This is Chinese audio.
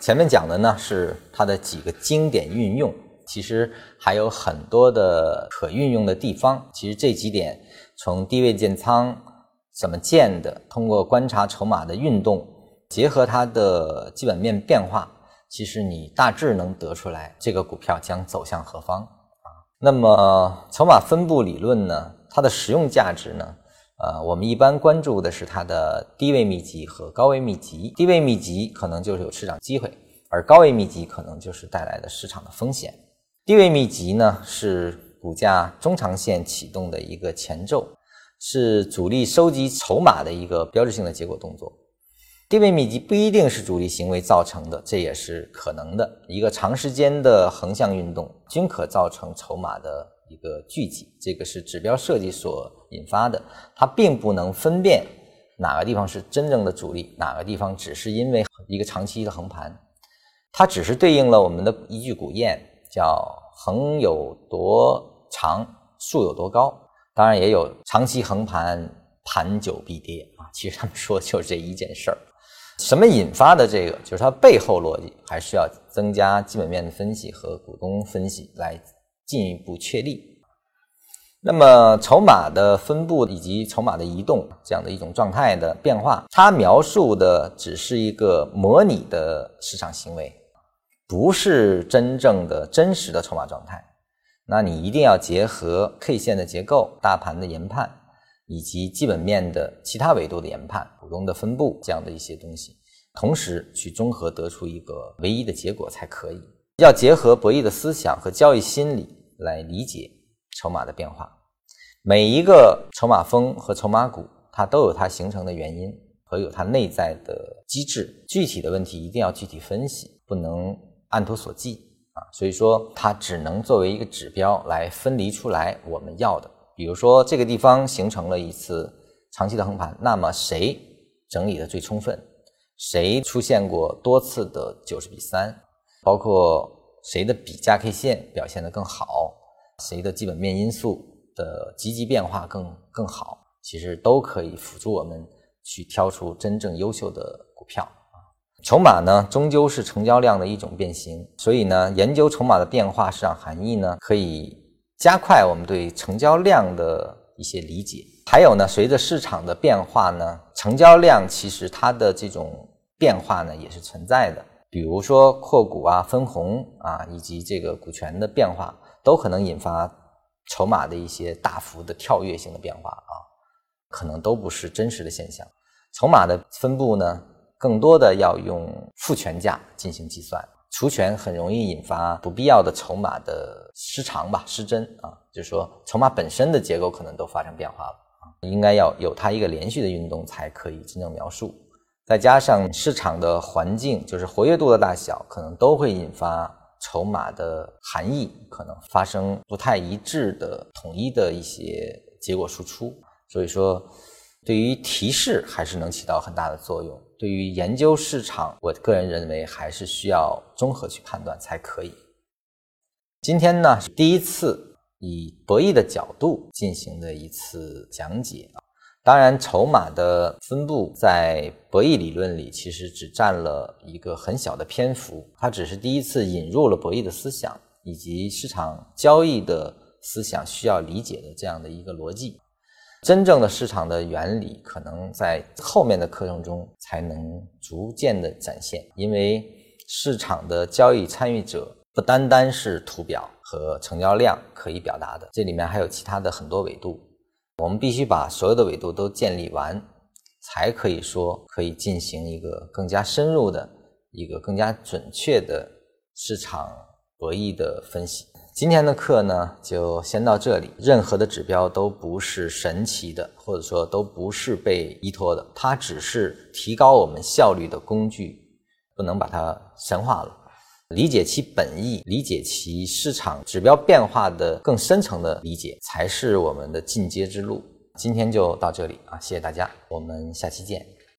前面讲的呢是它的几个经典运用，其实还有很多的可运用的地方。其实这几点从低位建仓怎么建的，通过观察筹码的运动，结合它的基本面变化，其实你大致能得出来这个股票将走向何方啊。那么筹码分布理论呢，它的实用价值呢？呃，我们一般关注的是它的低位密集和高位密集。低位密集可能就是有市场机会，而高位密集可能就是带来的市场的风险。低位密集呢，是股价中长线启动的一个前奏，是主力收集筹码的一个标志性的结果动作。低位密集不一定是主力行为造成的，这也是可能的。一个长时间的横向运动均可造成筹码的。一个聚集，这个是指标设计所引发的，它并不能分辨哪个地方是真正的主力，哪个地方只是因为一个长期的横盘，它只是对应了我们的一句古谚，叫“横有多长，竖有多高”。当然也有“长期横盘，盘久必跌”啊。其实他们说的就是这一件事儿。什么引发的这个？就是它背后逻辑，还需要增加基本面的分析和股东分析来。进一步确立，那么筹码的分布以及筹码的移动这样的一种状态的变化，它描述的只是一个模拟的市场行为，不是真正的真实的筹码状态。那你一定要结合 K 线的结构、大盘的研判以及基本面的其他维度的研判、股东的分布这样的一些东西，同时去综合得出一个唯一的结果才可以。要结合博弈的思想和交易心理。来理解筹码的变化，每一个筹码峰和筹码股，它都有它形成的原因和有它内在的机制。具体的问题一定要具体分析，不能按图索骥啊。所以说，它只能作为一个指标来分离出来我们要的。比如说，这个地方形成了一次长期的横盘，那么谁整理的最充分？谁出现过多次的九十比三？包括。谁的比价 K 线表现得更好？谁的基本面因素的积极变化更更好？其实都可以辅助我们去挑出真正优秀的股票。筹码呢，终究是成交量的一种变形，所以呢，研究筹码的变化市场含义呢，可以加快我们对成交量的一些理解。还有呢，随着市场的变化呢，成交量其实它的这种变化呢，也是存在的。比如说扩股啊、分红啊，以及这个股权的变化，都可能引发筹码的一些大幅的跳跃性的变化啊，可能都不是真实的现象。筹码的分布呢，更多的要用复权价进行计算，除权很容易引发不必要的筹码的失常吧、失真啊，就是说筹码本身的结构可能都发生变化了啊，应该要有它一个连续的运动才可以真正描述。再加上市场的环境，就是活跃度的大小，可能都会引发筹码的含义可能发生不太一致的统一的一些结果输出。所以说，对于提示还是能起到很大的作用。对于研究市场，我个人认为还是需要综合去判断才可以。今天呢，是第一次以博弈的角度进行的一次讲解啊。当然，筹码的分布在博弈理论里其实只占了一个很小的篇幅，它只是第一次引入了博弈的思想以及市场交易的思想需要理解的这样的一个逻辑。真正的市场的原理可能在后面的课程中才能逐渐的展现，因为市场的交易参与者不单单是图表和成交量可以表达的，这里面还有其他的很多维度。我们必须把所有的维度都建立完，才可以说可以进行一个更加深入的一个更加准确的市场博弈的分析。今天的课呢，就先到这里。任何的指标都不是神奇的，或者说都不是被依托的，它只是提高我们效率的工具，不能把它神化了。理解其本意，理解其市场指标变化的更深层的理解，才是我们的进阶之路。今天就到这里啊，谢谢大家，我们下期见。